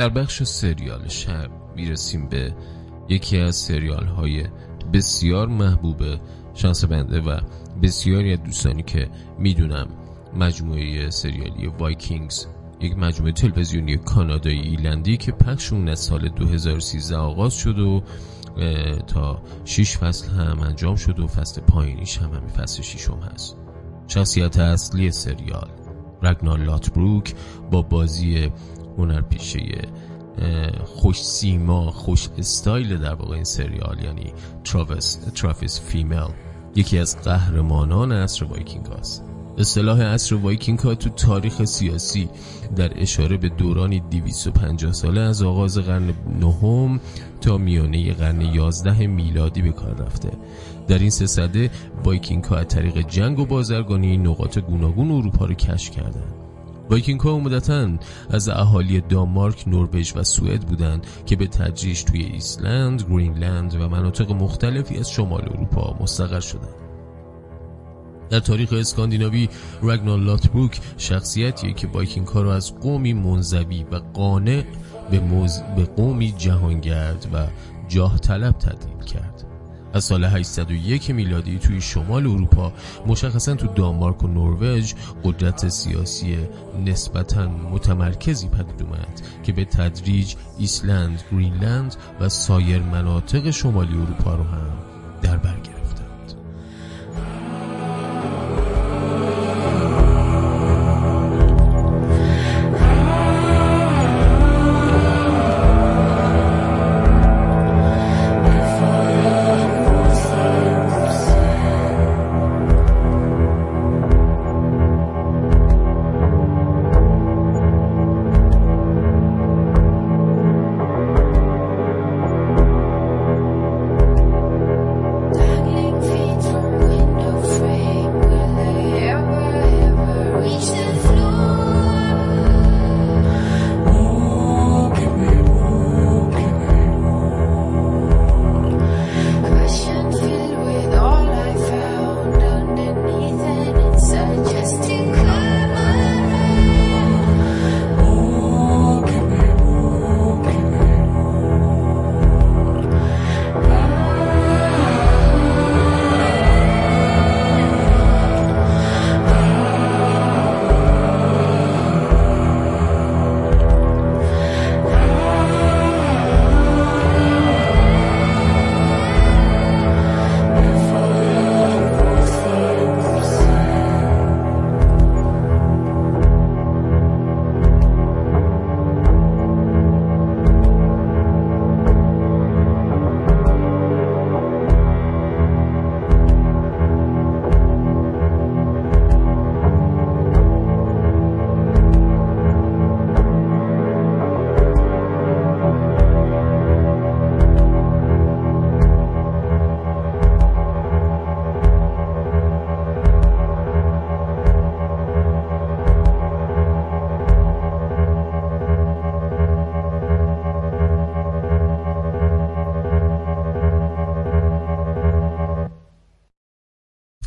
در بخش سریال شب می‌رسیم به یکی از سریال های بسیار محبوب شخص بنده و بسیاری از دوستانی که می‌دونم مجموعه سریالی Vikings یک مجموعه تلویزیونی کانادایی ایرلندی که پخشش از سال 2013 آغاز شد و تا 6 فصل هم انجام شد و فصل پایانیش هم همین فصل ششم هست. شخصیت اصلی سریال رگنار لاتبروک با بازی هنرپیشه خوش سیما خوش استایل در واقع این سریال یعنی تراویس, تراویس فیمل یکی از قهرمانان عصر وایکینگ هست اصطلاح عصر وایکینگ ها تو تاریخ سیاسی در اشاره به دورانی 250 ساله از آغاز قرن نهم تا میانه قرن 11 میلادی به کار رفته. در این سه صده وایکینگ ها از طریق جنگ و بازرگانی نقاط گوناگون اروپا رو کشف کردند. وایکینگ ها عمدتا از اهالی دانمارک، نروژ و سوئد بودند که به تدریج توی ایسلند، گرینلند و مناطق مختلفی از شمال اروپا مستقر شدند. در تاریخ اسکاندیناوی رگنار لاتبروک شخصیتیه که وایکینگ ها رو از قومی منزوی و قانع به, موز... به قومی جهانگرد و جاه طلب تبدیل کرد از سال 801 میلادی توی شمال اروپا مشخصا تو دانمارک و نروژ قدرت سیاسی نسبتا متمرکزی پدید اومد که به تدریج ایسلند، گرینلند و سایر مناطق شمالی اروپا رو هم در بر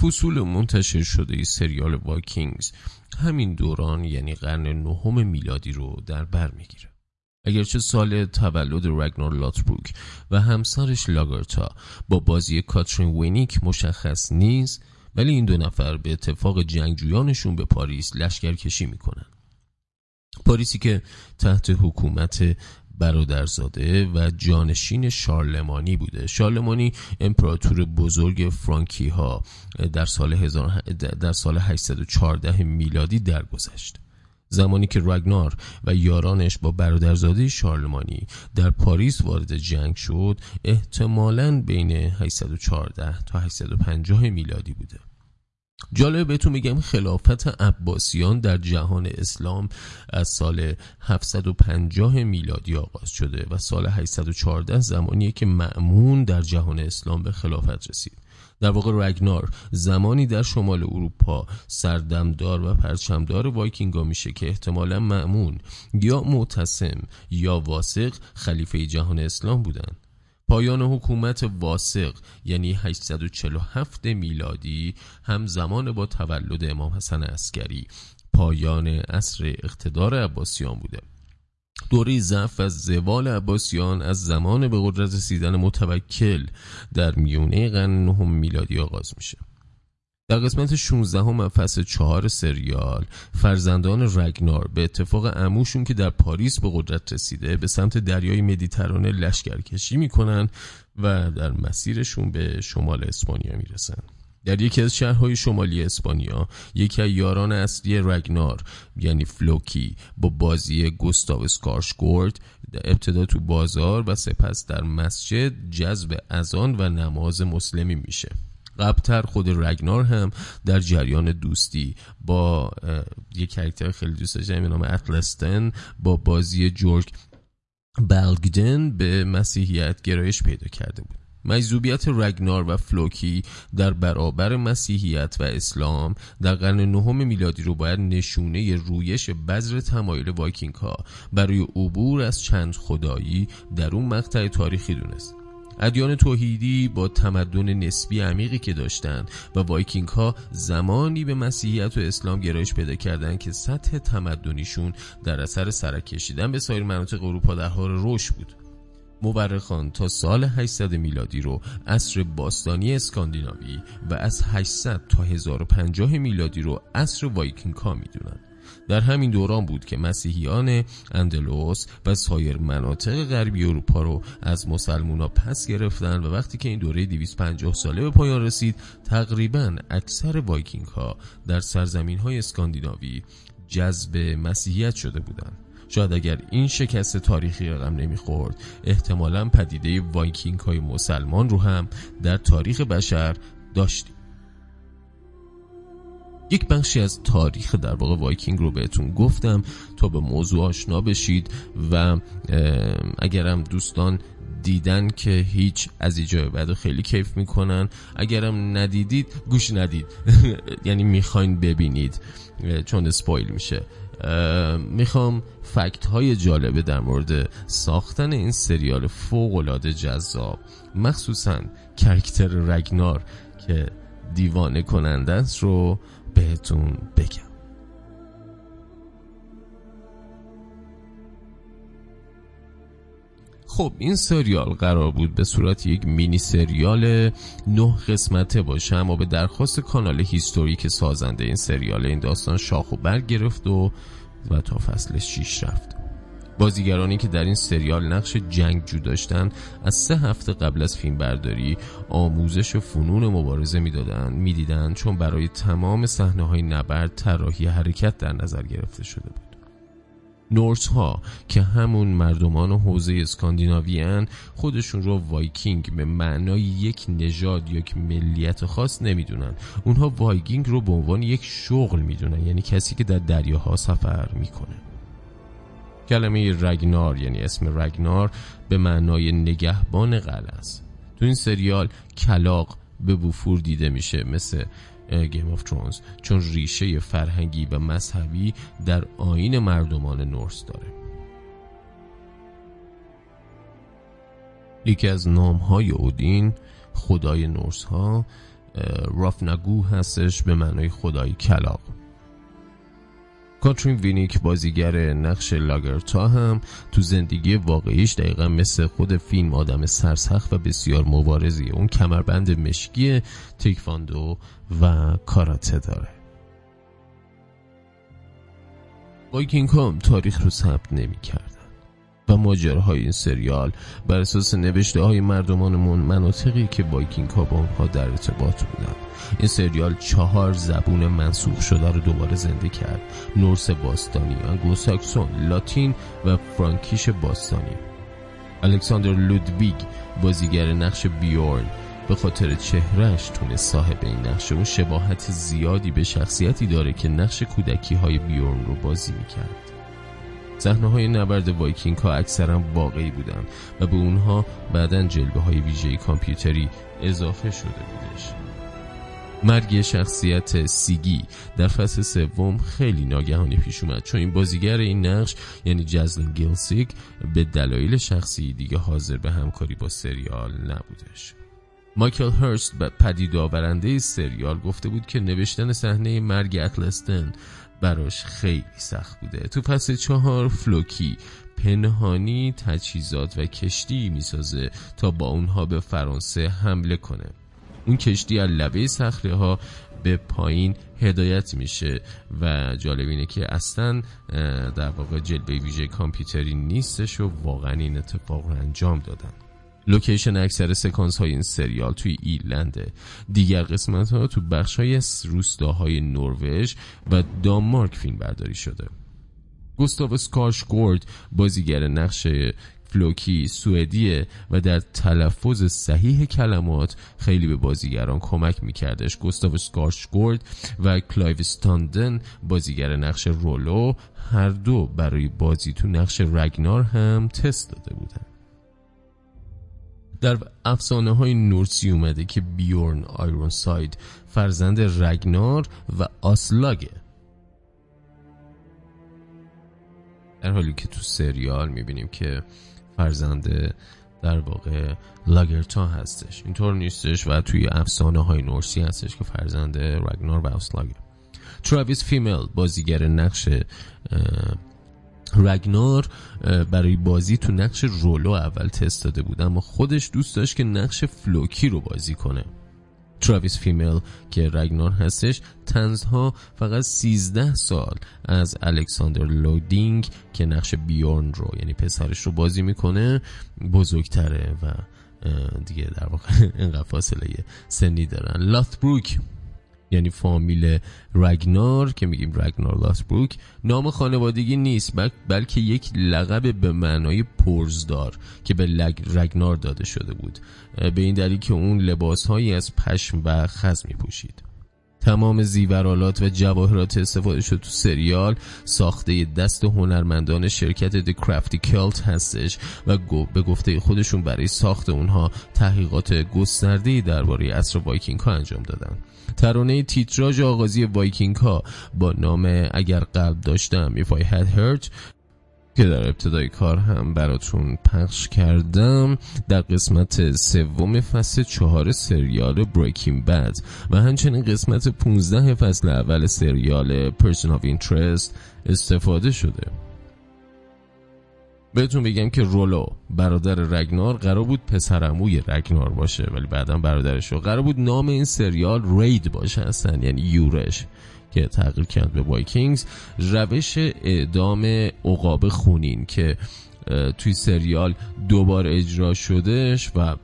فصول منتشر شده ی سریال Vikings همین دوران یعنی قرن نهم میلادی رو در بر می‌گیره. اگرچه سال تولد رگنار لاتبروک و همسرش لاگرتا با بازی کاترین وینیک مشخص نیست ولی این دو نفر به اتفاق جنگجویانشون به پاریس لشکرکشی می‌کنن. پاریسی که تحت حکومت برادرزاده و جانشین شارلمانی بوده. شارلمانی امپراتور بزرگ فرانکی ها در سال, در سال 814 میلادی درگذشت. زمانی که رگنار و یارانش با برادرزاده شارلمانی در پاریس وارد جنگ شد احتمالاً بین 814 تا 850 میلادی بوده. جالب بهتون میگم خلافت عباسیان در جهان اسلام از سال 750 میلادی آغاز شده و سال 814 زمانیه که معمون در جهان اسلام به خلافت رسید. در واقع رگنار زمانی در شمال اروپا سردمدار و پرچمدار وایکینگا میشه که احتمالا معمون یا معتصم یا واسق خلیفه جهان اسلام بودند پایان حکومت واسق یعنی 847 میلادی همزمان با تولد امام حسن عسکری. پایان عصر اقتدار عباسیان بوده. دوره ضعف و زوال عباسیان از زمان به قدرت رسیدن متوکل در میونه قرن نهم میلادی آغاز میشه. در قسمت 16 هم فصل 4 سریال فرزندان رگنار به اتفاق عموشون که در پاریس به قدرت رسیده به سمت دریای مدیترانه لشکرکشی می‌کنن و در مسیرشون به شمال اسپانیا می‌رسن. در یکی از شهرهای شمالی اسپانیا یکی از یاران اصلی رگنار یعنی فلوکی با بازی گوستاو سکارشگورد ابتدا تو بازار و سپس در مسجد جذب اذان و نماز مسلمین میشه. قبلتر خود رگنار هم در جریان دوستی با یک character خیلی دوست داشتم به نام اتلستن با بازی جورج بلگدن به مسیحیت گرایش پیدا کرده بود. مجذوبیت رگنار و فلوکی در برابر مسیحیت و اسلام در قرن نهم میلادی رو باید نشونه رویش بذر تمایل وایکینگ ها برای عبور از چند خدایی در اون مقطع تاریخی دونست. ادیان توحیدی با تمدن نسبی عمیقی که داشتند و وایکینگ ها زمانی به مسیحیت و اسلام گرایش پیدا کردند که سطح تمدنیشون در اثر سرک کشیدن به سایر مناطق اروپا در حال رشد بود. مورخان تا سال 800 میلادی رو عصر باستانی اسکاندیناوی و از 800 تا 1050 میلادی رو عصر وایکینگ ها می‌دونن. در همین دوران بود که مسیحیان اندلوس و سایر مناطق غربی اروپا رو از مسلمونا پس گرفتن و وقتی که این دوره 250 ساله به پایان رسید تقریبا اکثر وایکینگ ها در سرزمین های اسکاندیناوی جذب مسیحیت شده بودند. شاید اگر این شکست تاریخی رقم نمی‌خورد احتمالا پدیده وایکینگ های مسلمان رو هم در تاریخ بشر داشتیم. یک بخشی از تاریخ در واقع وایکینگ رو بهتون گفتم تا به موضوع آشنا بشید و اگرم دوستان دیدن که هیچ از اینجای بعد خیلی کیف می‌کنن اگرم ندیدید گوش ندید. یعنی می‌خواین ببینید چون spoil میشه. می‌خوام fact های جالبه در مورد ساختن این سریال فوق العاده جذاب مخصوصا کرکتر رگنار که دیوانه کننده است رو بهتون بگم. خب این سریال قرار بود به صورت یک مینی سریال نه قسمته باشه اما به درخواست کانال هیستوریک سازنده این سریال این داستان شاخ و برگ گرفت و و تا فصل 6 رفت. بازیگرانی که در این سریال نقش جنگجو داشتن از سه هفته قبل از فیلم برداری آموزش و فنون مبارزه می‌دادند می‌دیدند چون برای تمام صحنه های نبرد طراحی حرکت در نظر گرفته شده بود. نورس ها که همون مردمان حوزه اسکاندیناویان خودشون رو وایکینگ به معنای یک نژاد یا یک ملیت خاص نمی‌دونن. اونها وایکینگ رو به عنوان یک شغل می‌دونن یعنی کسی که در دریاها سفر می‌کنه. کلمه رگنار یعنی اسم رگنار به معنای نگهبان قلعه است. تو این سریال کلاغ به وفور دیده میشه مثل Game of Thrones چون ریشه فرهنگی و مذهبی در آیین مردمان نورس داره. یکی از نام های اودین خدای نورس ها رافنگو هستش به معنای خدای کلاغ. کاترین وینیک بازیگر نقش لاگرتا هم تو زندگی واقعیش دقیقا مثل خود فیلم آدم سرسخت و بسیار مبارزی. اون کمربند مشکی تکواندو و کاراته داره. وایکینگ تاریخ رو ثبت نمی کرد. و ماجراهای این سریال. بر اساس نوشته های مردمان اون مناطقی که وایکینگ ها با اونها در ارتباط بودن این سریال چهار زبون منسوخ شده رو دوباره زنده کرد. نورس باستانی، انگلوساکسون، لاتین و فرانکیش باستانی. الکساندر لودویگ بازیگر نقش بیورن. به خاطر چهرش تونست صاحب این نقش اون شباهت زیادی به شخصیتی داره که نقش کودکی های بیورن رو بازی می‌کرد. صحنه های نبرد وایکینگ ها اکثرا واقعی بودن و به اونها بعدا جلوه های ویژه کامپیوتری اضافه شده بودش. مرگ شخصیت سیگی در فصل سوم خیلی ناگهانی پیش اومد چون این بازیگر این نقش یعنی جسلین گیلسیگ به دلایل شخصی دیگه حاضر به همکاری با سریال نبودش. مایکل هرست پدید آورنده سریال گفته بود که نوشتن صحنه مرگ اتلستن براش خیلی سخت بوده. تو فصل چهار فلوکی پنهانی تجهیزات و کشتی می‌سازه تا با اونها به فرانسه حمله کنه. اون کشتی از لبه صخره ها به پایین هدایت میشه و جالب اینه که اصلا در واقع جلوه ویژه کامپیوتری نیستش و واقعا این اتفاق رو انجام دادن. لوکیشن اکثر سکانس های این سریال توی ایرلنده. دیگر قسمت ها تو بخش های روستاهای نروژ و دانمارک فیلم برداری شده. گوستاو سکارشگورد بازیگر نقش فلوکی سوئدیه و در تلفظ صحیح کلمات خیلی به بازیگران کمک میکردش. گوستاو سکارشگورد و کلایو استاندن بازیگر نقش رولو هر دو برای بازی تو نقش رگنار هم تست داده بودن در افسانه های نورسی اومده که بیورن آیرون ساید فرزند رگنار و آسلاگه. در حالی که تو سریال می‌بینیم که فرزند در واقع لاگرتا هستش. اینطور نیستش و توی افسانه های نورسی هستش که فرزند رگنار و آسلاگه. تراویس فیمل بازیگر نقش رگنار برای بازی تو نقش رولو اول تست داده بود. اما خودش دوست داشت که نقش فلوکی رو بازی کنه. تراویس فیمل که رگنار هستش تنها فقط 13 سال از الکساندر لودویگ که نقش بیورن رو یعنی پسرش رو بازی می‌کنه بزرگتره و دیگه در واقع اینقدر فاصله سنی دارن. لاتبروک یعنی فامیل رگنار که میگیم رگنار لاتبروک نام خانوادگی نیست بلکه یک لقب به معنای پرزدار که به رگنار داده شده بود. به این دلیل که اون لباس هایی از پشم و خز می پوشید تمام زیورآلات و جواهرات استفاده شد تو سریال. ساخته دست هنرمندان شرکت The Crafty Cult هستش و به گفته خودشون برای ساخت اونها تحقیقات گسترده‌ای درباره عصر وایکینگ ها انجام دادن. ترانه تیتراژ آغازی وایکینگ ها با نام اگر قلب داشتم If I Had a Heart که در ابتدای کار هم براتون پخش کردم در قسمت سوم فصل چهار سریال بریکینگ بد و همچنین قسمت 15 فصل اول سریال Person of Interest استفاده شده. بهتون بگم که رولو برادر رگنار قرار بود پسرموی رگنار باشه ولی بعدا برادرش رو قرار بود نام این سریال رید باشه هستن یعنی یورش. که تغییر کرد به وایکینگز روش اعدام عقاب خونین که توی سریال دوبار اجرا شدش و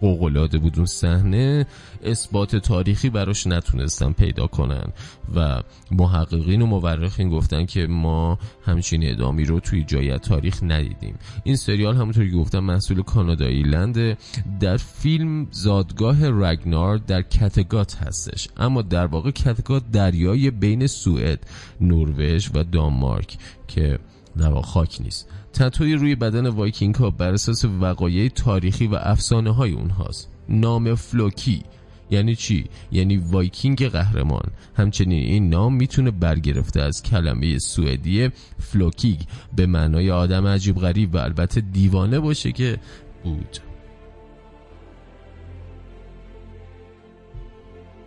فوق‌العاده بود اون صحنه اثبات تاریخی براش نتونستن پیدا کنن و محققین و مورخین گفتن که ما همچین اعدامی رو توی جای تاریخ ندیدیم. این سریال همونطوری که گفتم محصول کانادا ایرلنده در فیلم زادگاه رگنار در کتگات هستش. اما در واقع کتگات دریای بین سوئد نروژ و دانمارک که در واقع خاک نیست. تتوی روی بدن وایکینگ ها بر اساس وقایع تاریخی و افسانه های اونهاست. نام فلوکی یعنی چی؟ یعنی وایکینگ قهرمان. همچنین این نام می‌تونه برگرفته از کلمه سوئدی فلوکیگ به معنای آدم عجیب غریب و البته دیوانه باشه که بود.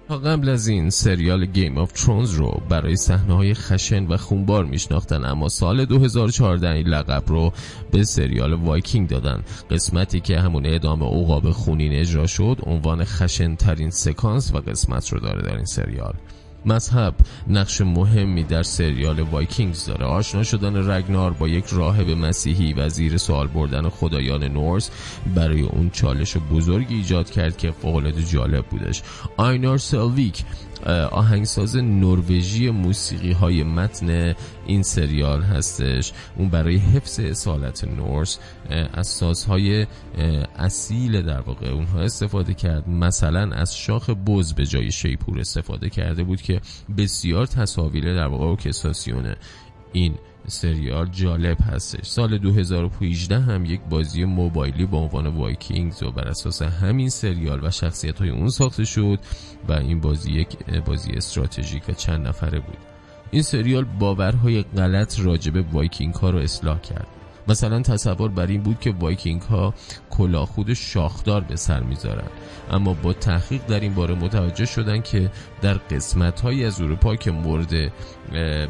تا قبل از این سریال Game of Thrones رو برای صحنه های خشن و خونبار میشناختن اما سال 2014 این لقب رو به سریال وایکینگ دادن. قسمتی که همون اعدام عقاب خونین اجرا شد عنوان خشن ترین سکانس و قسمت رو داره در این سریال. مذهب نقش مهمی در سریال Vikings داره. آشنا شدن رگنار با یک راهب مسیحی و زیر سوال بردن خدایان Norse برای اون چالش بزرگی ایجاد کرد که فوقالعاده جالب بودش. آینار سلویک آهنگساز نروژی موسیقی های متن این سریال هستش. اون برای حفظ اصالت نورس از سازهای اصیل در واقع اونها استفاده کرد. مثلا از شاخ بز به جای شیپور استفاده کرده بود که بسیار تصاویر در واقع اوکساسیون این سریال جالب هستش. سال 2018 هم یک بازی موبایلی با عنوان Vikings و بر اساس همین سریال و شخصیت های اون ساخته شد و این بازی یک بازی استراتژیک و چند نفره بود. این سریال باورهای غلط راجب وایکینگ ها رو اصلاح کرد. مثلا تصور بر این بود که وایکینگ ها کلاهخود شاخدار به سر می‌ذارن. اما با تحقیق در این باره متوجه شدن که در قسمت های از اروپا که مورد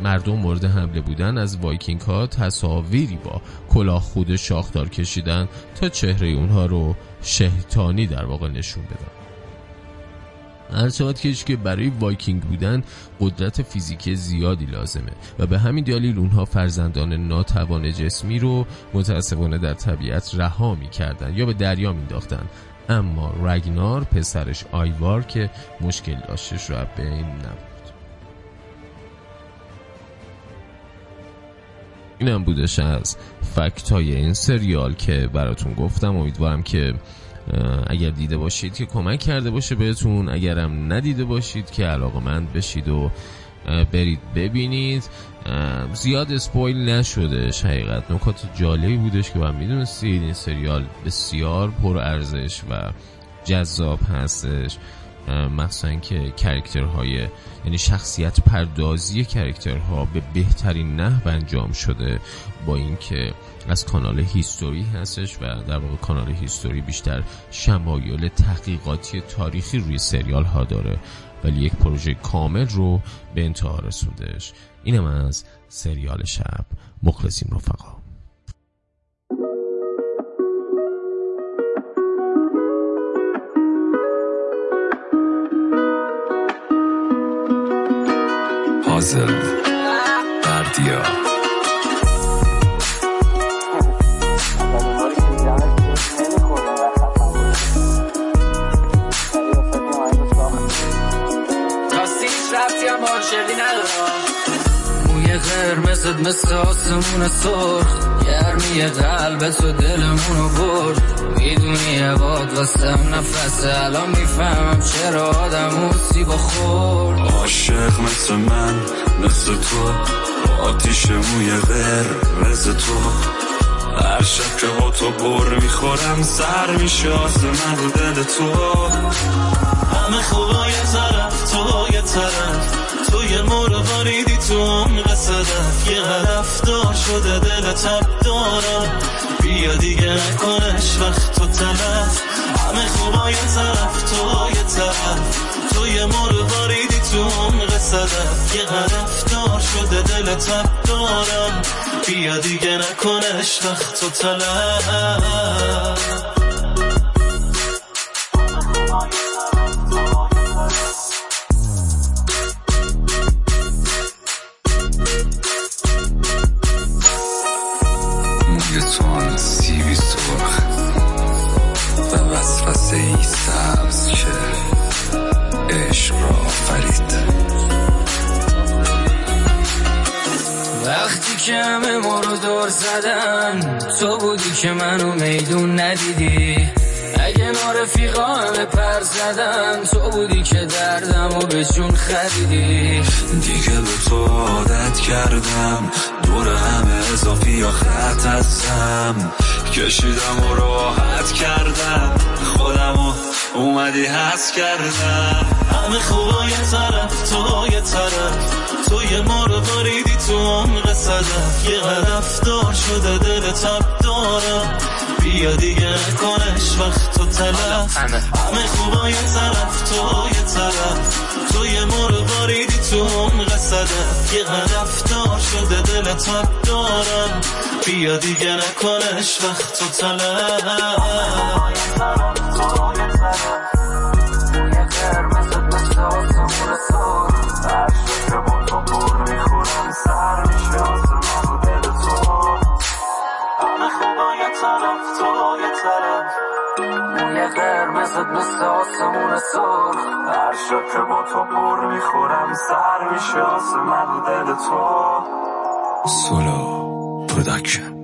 مردم مورد حمله بودن از وایکینگ ها تصاویری با کلاهخود شاخدار کشیدن تا چهره اونها رو شیطانی در واقع نشون بدن. هر کش که برای وایکینگ بودن قدرت فیزیکی زیادی لازمه و به همین دلیل اونها فرزندان ناتوان جسمی رو متاسفانه در طبیعت رها می‌کردن یا به دریا مینداختن اما رگنار پسرش آیوار که مشکل داشتش رو بین نبود اینم بودش از فکت های این سریال که براتون گفتم. امیدوارم که اگر دیده باشید که کمک کرده باشه بهتون. اگرم ندیده باشید که علاقه مند بشید و برید ببینید. زیاد اسپویل نشده حقیقت. نکات جالبی بودش که باید می‌دونستید این سریال بسیار پر ارزش و جذاب هستش. مخصوصا که کرکترهای یعنی شخصیت پردازی کرکترها به بهترین نحو انجام شده. با اینکه از کانال History هستش و در واقع کانال History بیشتر شمایل تحقیقاتی تاریخی روی سریال ها داره. ولی یک پروژه کامل رو به انتها رسوندش اینم از سریال شب. مخلصیم رفقا. پازل بردیا. قرمزت مثل آسمون سرخ. گرمی قلب تو دلمونو برد. می‌دونی یه باد واسم نفس. الان می‌فهمم چرا آدم با خورد. عاشق مثل من مثل تو. آتیش موی قرمز تو. هر شب که با تو بر می‌خورم سر میشه آسمن رو دل تو. همه خوبا یه طرف تو یه طرف. تو یه مروانیدی تو عمق صدف یه دار شده دل تب دارم بیا دیگه نکنش وقت تو تلف همه خوبا یه طرف تو یه طرف. تو یه مروانیدی تو عمق صدف یه دار شده دل تب دارم بیا دیگه نکنش وقت تو تلف خریدی دیگه به تو عادت کردم. دور همه اضافی یا خط هستم. کشیدم و راحت کردم. خودم و اومدی هست کردم. همه خوبا یه طرف تو یه طرف تو یه ما رو باریدی تو عمق صدف. یه دار شده دل تب دارم بیا دیگه کنش وقت تو تلف. همه. خوبا یه طرف تو یه طرف تو یه رو باریدی تو عمق صدف یه دار شده دل تب دارم. بیا دیگه نکنش وقت تو تلف قرمزت مثل آسمون سرخ هر شب که با تو بر می‌خورم سر میشه آسمون دل تو. سولو پرودکشن